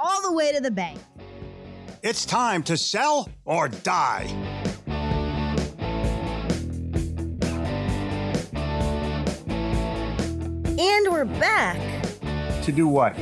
all the way to the bank. It's time to sell or die. And we're back. To do what?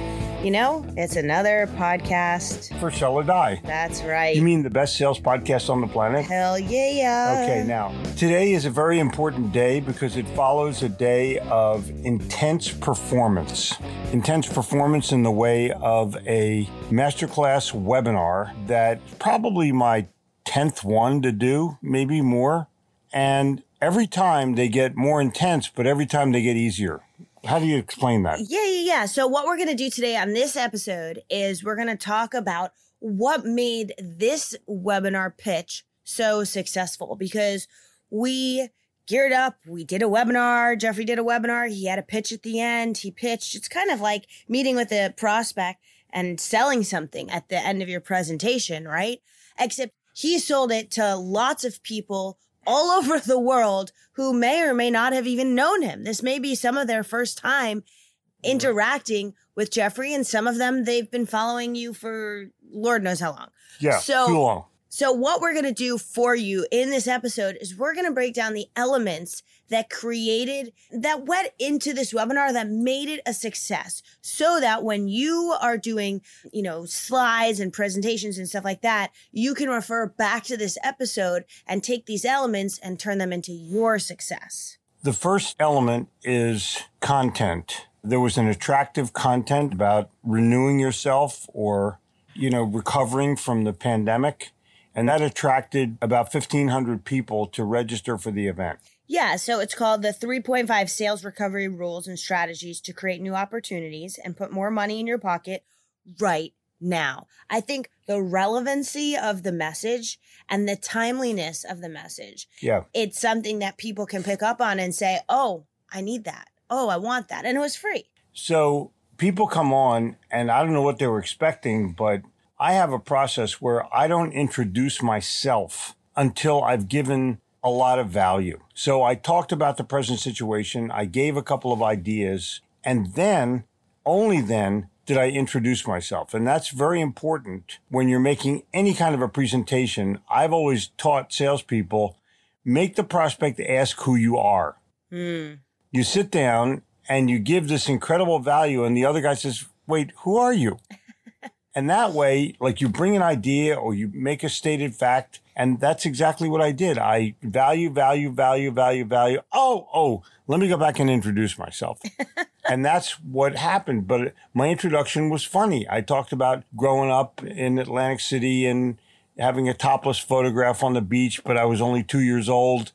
You know, it's another podcast. For Sell or Die. That's right. You mean the best sales podcast on the planet? Hell yeah, yeah. Okay, now, today is a very important day because it follows a day of intense performance. Intense performance in the way of a masterclass webinar that probably my 10th one to do, maybe more. And every time they get more intense, but every time they get easier. How do you explain that? Yeah, yeah, yeah. So, what we're going to do today on this episode is we're going to talk about what made this webinar pitch so successful because we geared up, we did a webinar. Jeffrey did a webinar. He had a pitch at the end. He pitched. It's kind of like meeting with a prospect and selling something at the end of your presentation, right? Except he sold it to lots of people all over the world who may or may not have even known him. This may be some of their first time mm-hmm. interacting with Jeffrey, and some of them they've been following you for Lord knows how long. Yeah, So- too long. So, what we're going to do for you in this episode is we're going to break down the elements that created, that went into this webinar that made it a success so that when you are doing, you know, slides and presentations and stuff like that, you can refer back to this episode and take these elements and turn them into your success. The first element is content. There was an attractive content about renewing yourself or, you know, recovering from the pandemic. And that attracted about 1,500 people to register for the event. Yeah, so it's called the 3.5 Sales Recovery Rules and Strategies to Create New Opportunities and Put More Money in Your Pocket right now. I think the relevancy of the message and the timeliness of the message, Yeah. it's something that people can pick up on and say, oh, I need that. Oh, I want that. And it was free. So people come on, and I don't know what they were expecting, but I have a process where I don't introduce myself until I've given a lot of value. So I talked about the present situation, I gave a couple of ideas, and then, only then, did I introduce myself. And that's very important when you're making any kind of a presentation. I've always taught salespeople make the prospect ask who you are hmm. you sit down and you give this incredible value and the other guy says wait who are you and that way like you bring an idea or you make a stated fact and that's exactly what i did. I value value value value value. Oh oh let me go back and introduce myself. And that's what happened but my introduction was funny. I talked about growing up in atlantic city and having a topless photograph on the beach but i was only two years old.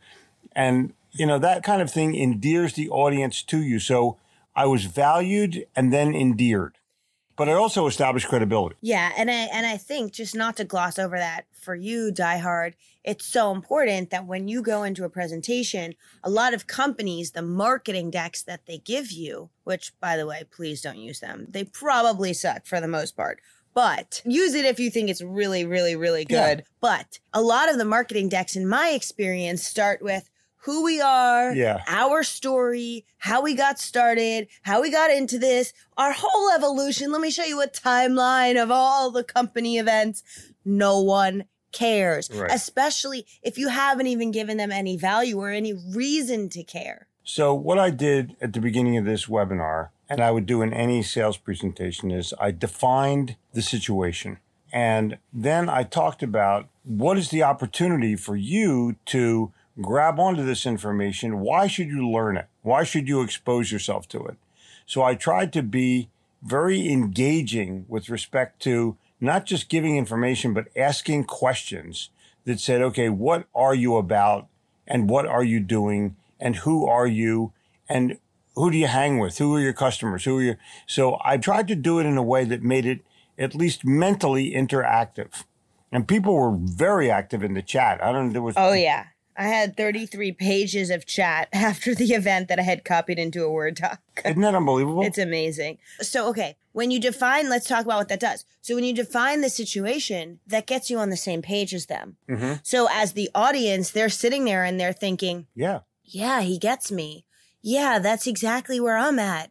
And you know that kind of thing endears the audience to you. So i was valued and then endeared but it also established credibility Yeah, and I and I think just not to gloss over that for you, Die Hard, it's so important that when you go into a presentation, a lot of companies, the marketing decks that they give you, which by the way, please don't use them. They probably suck for the most part. but use it if you think it's really, really, really good. Yeah. But a lot of the marketing decks, in my experience, start with who we are, Yeah. our story, how we got started, how we got into this, our whole evolution. Let me show you a timeline of all the company events. No one cares, Right. especially if you haven't even given them any value or any reason to care. So what I did at the beginning of this webinar, and I would do in any sales presentation, is I defined the situation. And then I talked about what is the opportunity for you to grab onto this information? Why should you learn it? Why should you expose yourself to it? So I tried to be very engaging with respect to not just giving information, but asking questions that said, okay, what are you about? And what are you doing? And who are you? And who do you hang with? Who are your customers? Who are your, so I tried to do it in a way that made it at least mentally interactive. And people were very active in the chat. I don't know, there was, Oh, yeah. I had 33 pages of chat after the event that I had copied into a Word doc. isn't that unbelievable? It's amazing. So, okay, when you define, let's talk about what that does. So, when you define the situation, that gets you on the same page as them. Mhm. So, as the audience, they're sitting there and they're thinking, yeah. yeah, he gets me. Yeah, that's exactly where I'm at.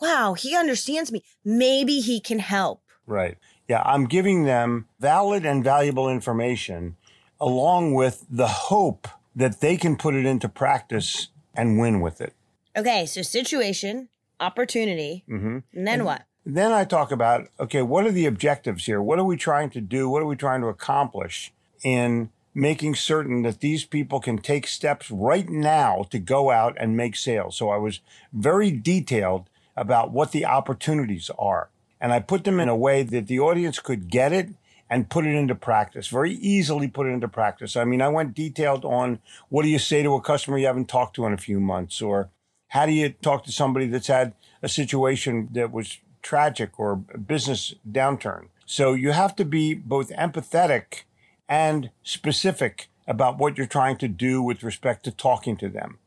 Wow, he understands me. Maybe he can help. Right. Yeah, I'm giving them valid and valuable information along with the hope that they can put it into practice and win with it. Okay, so situation, opportunity, hmm and then what? Then I talk about okay, what are the objectives here? What are we trying to do? What are we trying to accomplish in making certain that these people can take steps right now to go out and make sales? So I was very detailed about what the opportunities are. And I put them in a way that the audience could get it and put it into practice, very easily put it into practice. I mean, I went detailed on what do you say to a customer you haven't talked to in a few months, or how do you talk to somebody that's had a situation that was tragic or a business downturn? So you have to be both empathetic and specific about what you're trying to do with respect to talking to them.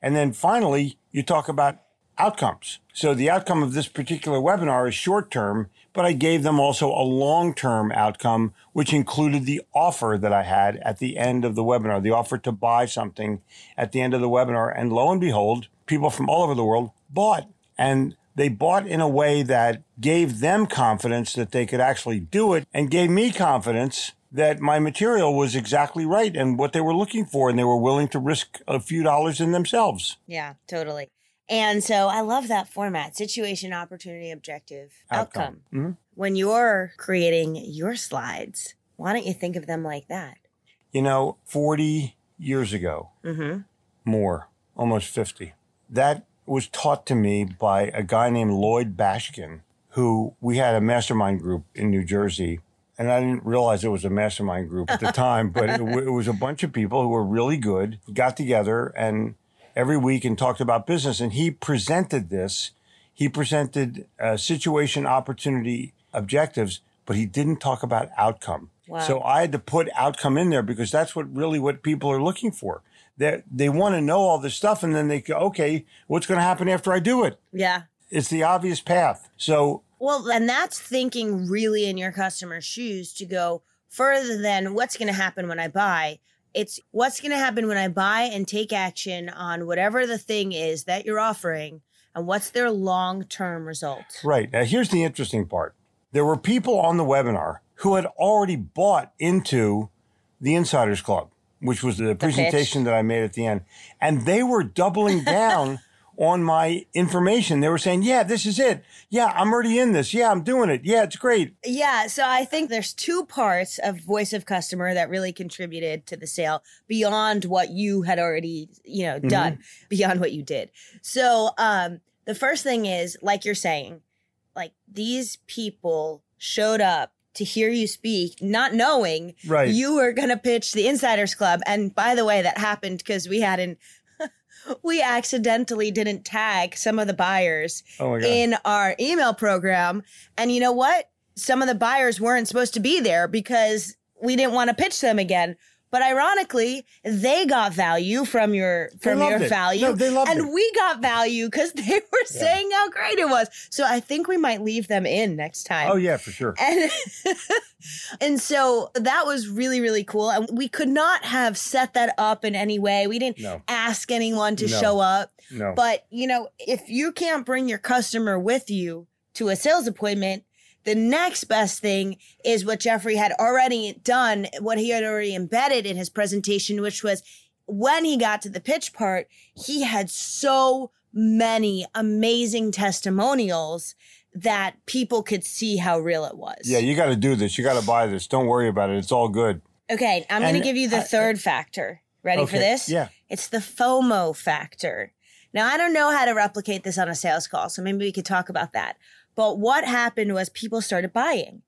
And then finally, you talk about outcomes. So the outcome of this particular webinar is short term, but I gave them also a long term outcome, which included the offer that I had at the end of the webinar, the offer to buy something at the end of the webinar. And lo and behold, people from all over the world bought. And they bought in a way that gave them confidence that they could actually do it and gave me confidence that my material was exactly right and what they were looking for. And they were willing to risk a few dollars in themselves. Yeah, totally. And so I love that format situation, opportunity, objective, outcome. Mhm. When you're creating your slides, why don't you think of them like that? You know, 40 years ago, Mm-hmm. more, almost 50, that was taught to me by a guy named Lloyd Bashkin, who we had a mastermind group in New Jersey. And I didn't realize it was a mastermind group at the time, but it, w- it was a bunch of people who were really good, got together and every week and talked about business. And he presented this. He presented uh, situation, opportunity, objectives, but he didn't talk about outcome. Wow. So I had to put outcome in there because that's what really what people are looking for. They they want to know all this stuff, and then they go, okay, what's going to happen after I do it? Yeah. It's the obvious path. So Well, and that's thinking really in your customer's shoes to go further than what's going to happen when I buy. It's what's going to happen when I buy and take action on whatever the thing is that you're offering and what's their long term result. right now, here's the interesting part: there were people on the webinar who had already bought into the Insiders Club, which was the, presentation that I made at the end, and they were doubling down. On my information, they were saying, "Yeah, this is it. Yeah, I'm already in this. Yeah, I'm doing it. Yeah, it's great." Yeah, so I think there's two parts of voice of customer that really contributed to the sale beyond what you had already, you know, done, beyond what you did. So, um the first thing is like you're saying, like these people showed up to hear you speak not knowing Right. you were going to pitch the insiders club and by the way that happened because we hadn't we accidentally didn't tag some of the buyers Oh in our email program. And you know what? Some of the buyers weren't supposed to be there because we didn't want to pitch them again. But ironically, they got value from your from your it. value, No, they loved and it. we got value because they were saying how great it was. So I think we might leave them in next time. Oh yeah, for sure. And and so that was really really cool. And we could not have set that up in any way. We didn't No. ask anyone to No. show up. No. But, you know, if you can't bring your customer with you to a sales appointment, the next best thing is what Jeffrey had already done, what he had already embedded in his presentation, which was when he got to the pitch part, he had so many amazing testimonials that people could see how real it was. yeah, you got to do this. You got to buy this. Don't worry about it. It's all good. Okay, I'm going to give you the I- third factor. Ready for this? yeah. It's the FOMO factor. Now, I don't know how to replicate this on a sales call, so maybe we could talk about that. But what happened was people started buying.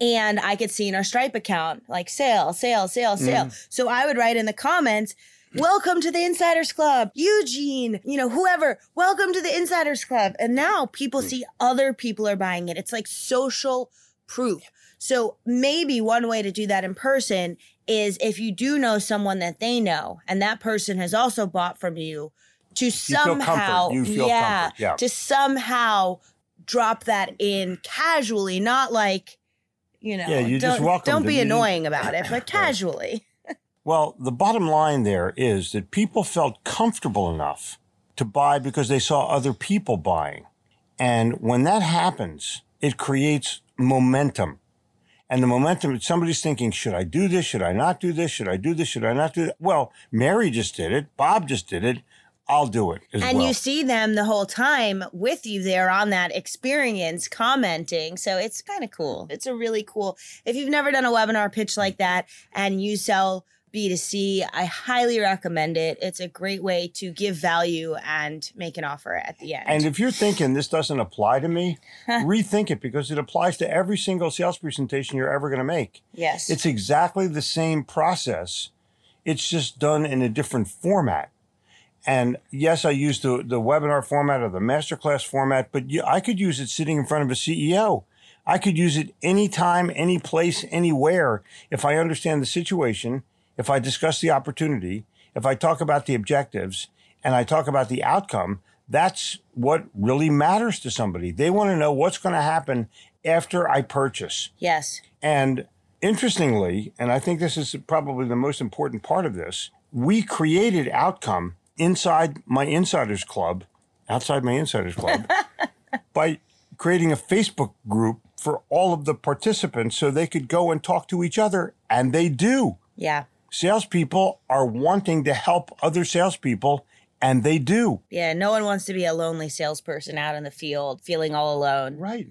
And I could see in our Stripe account, like sale, sale, sale, sale. Mm. So I would write in the comments, Welcome to the Insiders Club, Eugene, you know, whoever, welcome to the Insiders Club. And now people Mm. see other people are buying it. It's like social proof. So maybe one way to do that in person is if you do know someone that they know and that person has also bought from you to somehow You feel yeah. Yeah. to somehow drop that in casually, not like you know, Yeah, you don't, just welcome don't be You- annoying about it, but casually. Well, the bottom line there is that people felt comfortable enough to buy because they saw other people buying. And when that happens, it creates momentum. And the momentum, somebody's thinking, should I do this? Should I not do this? Should I do this? Should I not do that? Well, Mary just did it. Bob just did it. I'll do it and well. you see them the whole time with you there on that experience commenting so it's kind of cool it's a really cool if you've never done a webinar pitch like that and you sell b2c i highly recommend it it's a great way to give value and make an offer at the end And if you're thinking this doesn't apply to me, rethink it because it applies to every single sales presentation you're ever going to make. yes It's exactly the same process. It's just done in a different format. And yes, I use the, the webinar format or the masterclass format, but you, I could use it sitting in front of a CEO. I could use it anytime, any place, anywhere. If I understand the situation, if I discuss the opportunity, if I talk about the objectives and I talk about the outcome, that's what really matters to somebody. They want to know what's going to happen after I purchase. yes And interestingly, and I think this is probably the most important part of this, we created outcome inside my insiders club, outside my insiders club, by creating a Facebook group for all of the participants so they could go and talk to each other. And they do. yeah Salespeople are wanting to help other salespeople, and they do. yeah no one wants to be a lonely salesperson out in the field feeling all alone Right.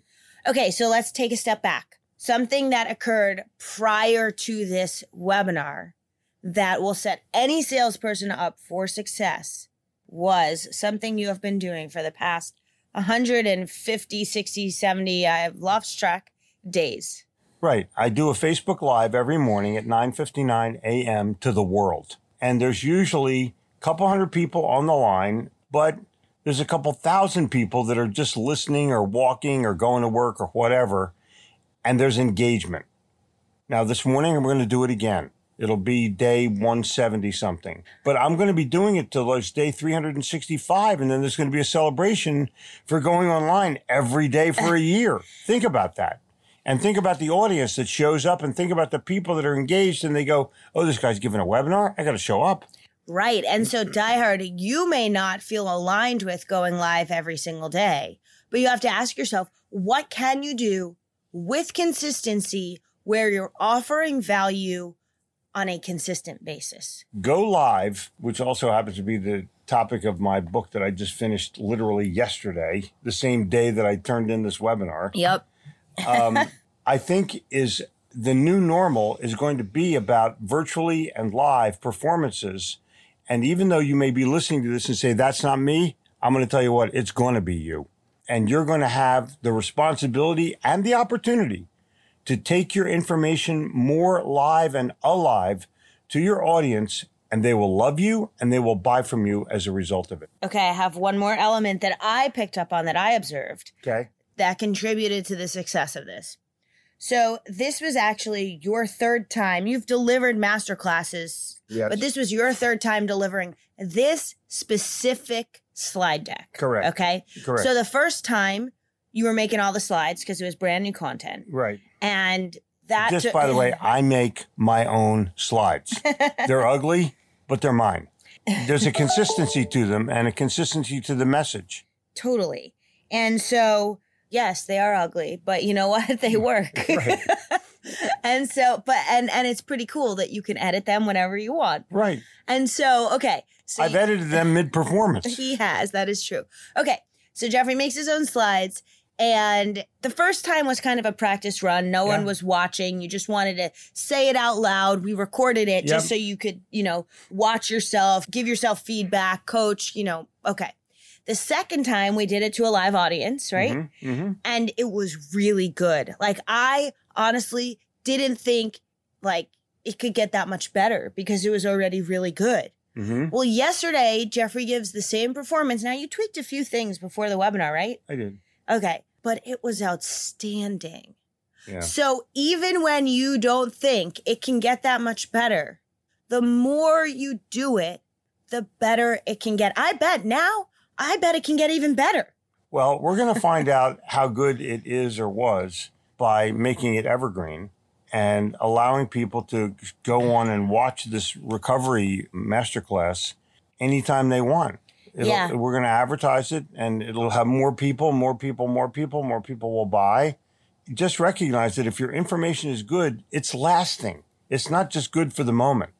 Okay, so let's take a step back. Something that occurred prior to this webinar that will set any salesperson up for success was something you have been doing for the past 150, 60, 70, I've lost track days. Right. I do a Facebook Live every morning at 9:59 a.m. to the world. And there's usually a couple hundred people on the line, but there's a couple thousand people that are just listening or walking or going to work or whatever, and there's engagement. Now this morning I'm going to do it again. It'll be day 170 something. But I'm going to be doing it till it's day 365 and then there's going to be a celebration for going online every day for a year. Think about that and think about the audience that shows up and think about the people that are engaged and they go, oh, this guy's giving a webinar. I got to show up. Right. And so, diehard, you may not feel aligned with going live every single day, but you have to ask yourself, what can you do with consistency where you're offering value on a consistent basis? Go live, which also happens to be the topic of my book that I just finished literally yesterday, the same day that I turned in this webinar. Yep. um, I think is the new normal is going to be about virtually and live performances. And even though you may be listening to this and say, that's not me, I'm going to tell you what, it's going to be you. And you're going to have the responsibility and the opportunity to take your information more live and alive to your audience, and they will love you and they will buy from you as a result of it. Okay. I have one more element that I picked up on that I observed Okay. that contributed to the success of this. So this was actually your third time. You've delivered master classes, Yes. but this was your third time delivering this specific slide deck. Correct. Okay. Correct. So the first time you were making all the slides because it was brand new content. right. And that Just took- by the way, I make my own slides. they're ugly, but they're mine. There's a consistency to them and a consistency to the message. totally. And so yes, they are ugly, but you know what? They work. Right. and so but and and it's pretty cool that you can edit them whenever you want. Right. And so okay. So I've edited them mid performance. He has. That is true. Okay. So Jeffrey makes his own slides. And the first time was kind of a practice run. No one was watching. You just wanted to say it out loud. We recorded it just so you could, you know, watch yourself, give yourself feedback, coach, you know. Okay. The second time we did it to a live audience, right? hmm And it was really good. Like I honestly didn't think like it could get that much better because it was already really good. hmm Well, yesterday, Jeffrey gives the same performance. Now, you tweaked a few things before the webinar, right? I did. Okay. But it was outstanding. Yeah. So, even when you don't think it can get that much better, the more you do it, the better it can get. I bet now, I bet it can get even better. Well, we're going to find out how good it is or was by making it evergreen and allowing people to go on and watch this recovery masterclass anytime they want. It'll, Yeah. We're going to advertise it and it'll have more people, more people, more people, more people will buy. Just recognize that if your information is good, it's lasting. It's not just good for the moment.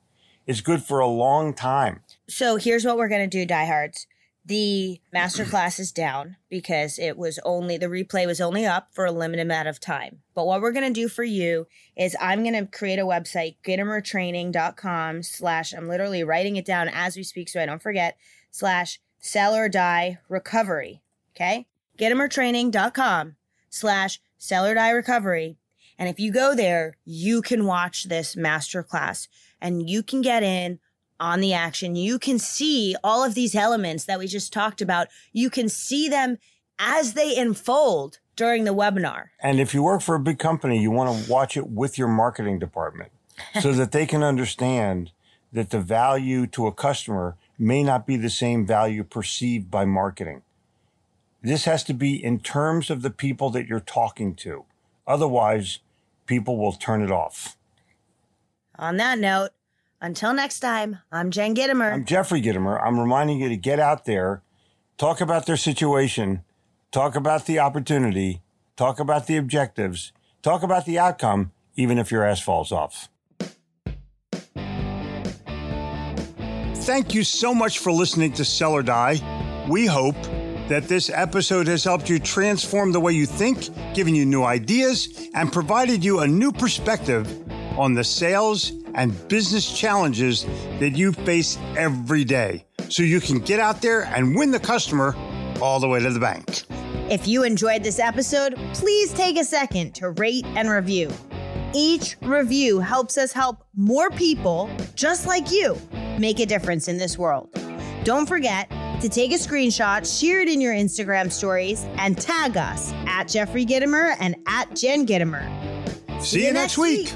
It's good for a long time. So here's what we're gonna do, diehards. The masterclass is down because it was only the replay was only up for a limited amount of time. But what we're gonna do for you is I'm gonna create a website, gitomertraining.com slash I'm literally writing it down as we speak so I don't forget, slash sell or die recovery. Okay? Gitomertraining.com slash sell or die recovery. And if you go there, you can watch this masterclass and you can get in on the action. You can see all of these elements that we just talked about. You can see them as they unfold during the webinar. And if you work for a big company, you want to watch it with your marketing department so that they can understand that the value to a customer may not be the same value perceived by marketing. This has to be in terms of the people that you're talking to. Otherwise, people will turn it off. On that note, until next time, I'm Jen Gitomer. I'm Jeffrey Gitomer. I'm reminding you to get out there, talk about their situation, talk about the opportunity, talk about the objectives, talk about the outcome, even if your ass falls off. Thank you so much for listening to Sell or Die. We hope that this episode has helped you transform the way you think, given you new ideas, and provided you a new perspective on the sales and business challenges that you face every day so you can get out there and win the customer all the way to the bank. If you enjoyed this episode, please take a second to rate and review. Each review helps us help more people just like you make a difference in this world. Don't forget to take a screenshot, share it in your Instagram stories, and tag us at Jeffrey Gitomer and at Jen Gitomer. See, you next week.